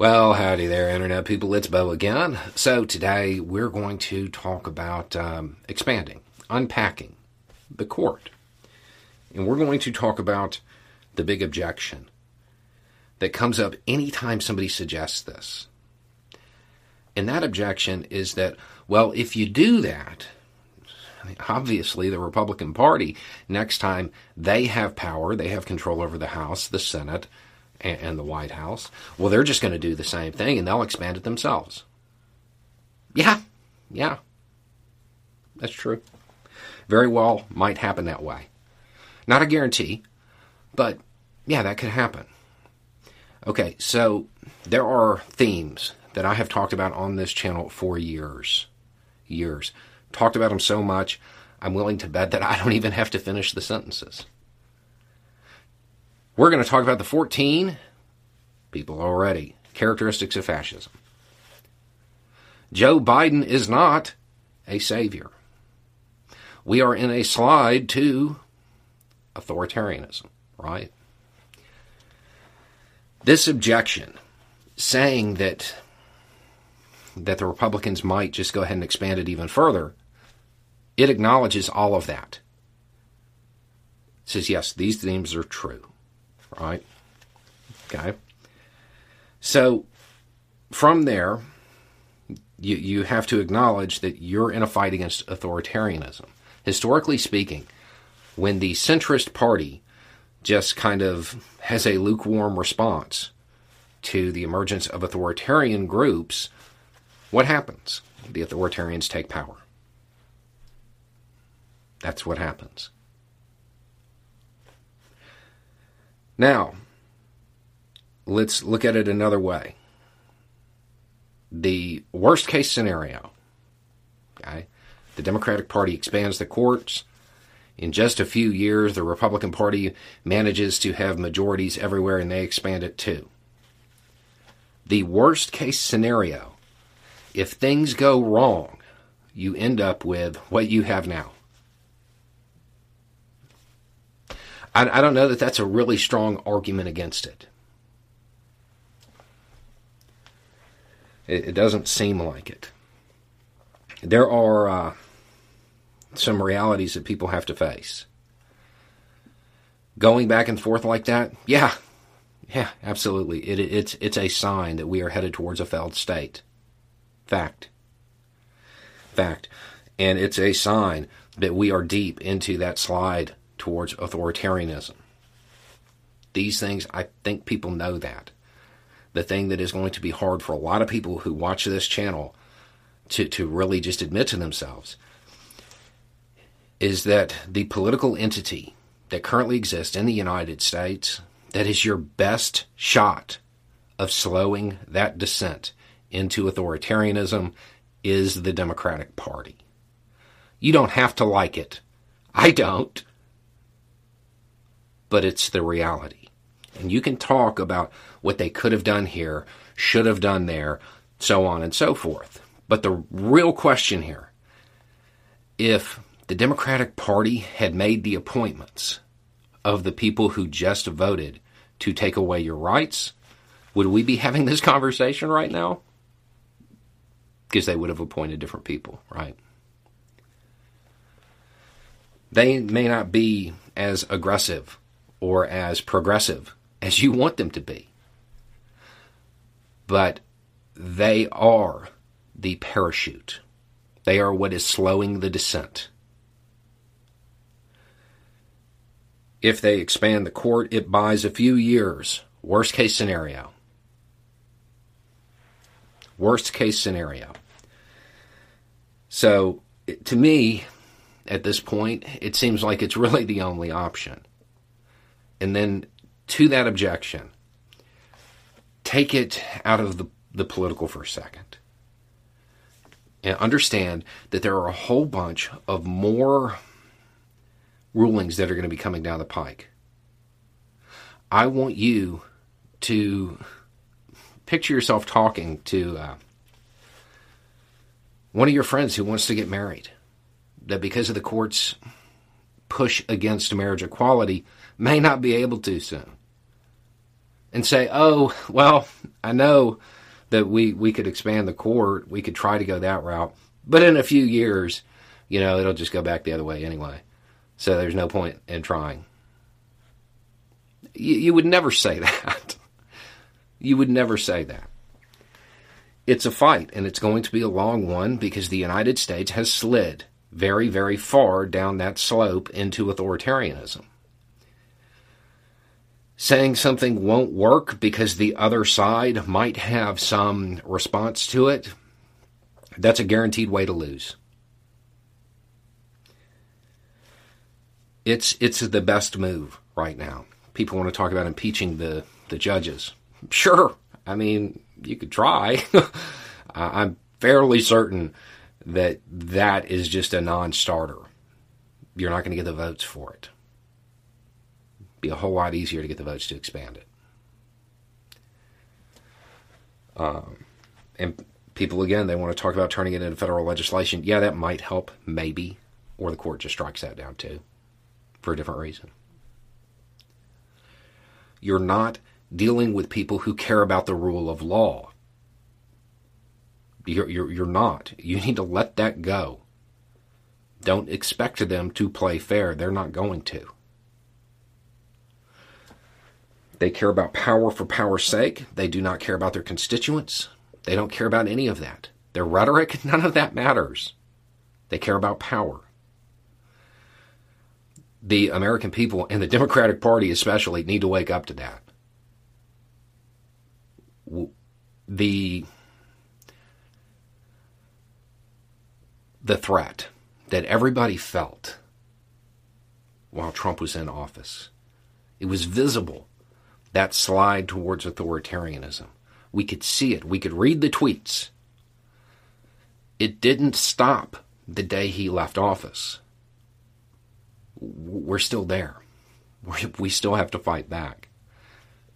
Well, howdy there, Internet people. It's Beau again. So, today we're going to talk about um, expanding, unpacking the court. And we're going to talk about the big objection that comes up anytime somebody suggests this. And that objection is that, well, if you do that, obviously the Republican Party, next time they have power, they have control over the House, the Senate, and, and the White House. Well, they're just going to do the same thing and they'll expand it themselves. Yeah, yeah, that's true. Very well might happen that way. Not a guarantee, but yeah, that could happen. Okay, so there are themes that I have talked about on this channel for years. Years. Talked about them so much, I'm willing to bet that I don't even have to finish the sentences. We're going to talk about the 14 people already characteristics of fascism. Joe Biden is not a savior. We are in a slide to authoritarianism, right? This objection, saying that that the Republicans might just go ahead and expand it even further, it acknowledges all of that. It says, yes, these themes are true right? Okay. So from there, you, you have to acknowledge that you're in a fight against authoritarianism. Historically speaking, when the centrist party just kind of has a lukewarm response to the emergence of authoritarian groups, what happens? The authoritarians take power. That's what happens. Now, let's look at it another way. The worst case scenario, okay, the Democratic Party expands the courts. In just a few years, the Republican Party manages to have majorities everywhere and they expand it too. The worst case scenario, if things go wrong, you end up with what you have now I, I don't know that that's a really strong argument against it. It, it doesn't seem like it. There are uh, some realities that people have to face. Going back and forth like that, yeah, yeah, absolutely. It, it's it's a sign that we are headed towards a failed state. Fact. Fact. And it's a sign that we are deep into that slide towards authoritarianism. These things, I think people know that. The thing that is going to be hard for a lot of people who watch this channel to, to really just admit to themselves is that the political entity that currently exists in the United States that is your best shot of slowing that descent into authoritarianism is the Democratic Party. You don't have to like it. I don't but it's the reality. And you can talk about what they could have done here, should have done there, so on and so forth. But the real question here if the Democratic Party had made the appointments of the people who just voted to take away your rights, would we be having this conversation right now? Because they would have appointed different people, right? They may not be as aggressive or as progressive as you want them to be. But they are the parachute. They are what is slowing the descent. If they expand the court, it buys a few years. Worst case scenario. Worst case scenario. So, to me, at this point, it seems like it's really the only option. And then to that objection, take it out of the, the political for a second and understand that there are a whole bunch of more rulings that are going to be coming down the pike. I want you to picture yourself talking to uh, one of your friends who wants to get married. That because of the court's push against marriage equality, may not be able to soon. And say, oh, well, I know that we, we could expand the court, we could try to go that route, but in a few years, you know, it'll just go back the other way anyway. So there's no point in trying. You, you would never say that. you would never say that. It's a fight, and it's going to be a long one because the United States has slid very, very far down that slope into authoritarianism. Saying something won't work because the other side might have some response to it, that's a guaranteed way to lose. it's it's the best move right now. People want to talk about impeaching the the judges. Sure, I mean you could try. I'm fairly certain that that is just a non-starter. You're not going to get the votes for it. Be a whole lot easier to get the votes to expand it. Um, and people again, they want to talk about turning it into federal legislation. Yeah, that might help, maybe, or the court just strikes that down too for a different reason. You're not dealing with people who care about the rule of law. You're, you're, you're not. You need to let that go. Don't expect them to play fair. They're not going to. They care about power for power's sake. They do not care about their constituents. They don't care about any of that. Their rhetoric, none of that matters. They care about power the American people and the Democratic Party especially need to wake up to that. The the threat that everybody felt while Trump was in office. It was visible that slide towards authoritarianism. We could see it. We could read the tweets. It didn't stop the day he left office we're still there. We still have to fight back.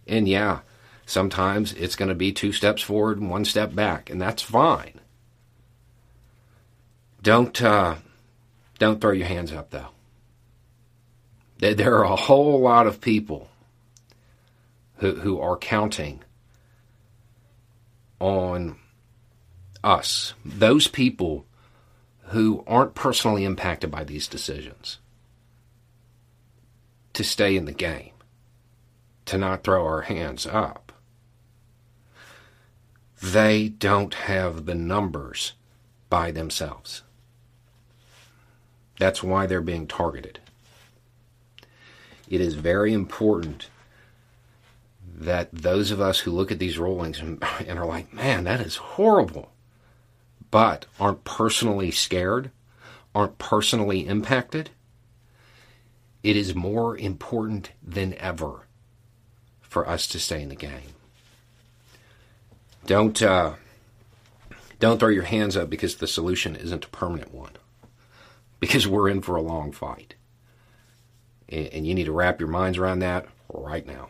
And yeah, sometimes it's going to be two steps forward and one step back, and that's fine. Don't uh, don't throw your hands up though. There are a whole lot of people who who are counting on us. Those people who aren't personally impacted by these decisions to stay in the game, to not throw our hands up. They don't have the numbers by themselves. That's why they're being targeted. It is very important that those of us who look at these rulings and, and are like, man, that is horrible, but aren't personally scared, aren't personally impacted, it is more important than ever for us to stay in the game. Don't uh, don't throw your hands up because the solution isn't a permanent one. Because we're in for a long fight, and, and you need to wrap your minds around that right now.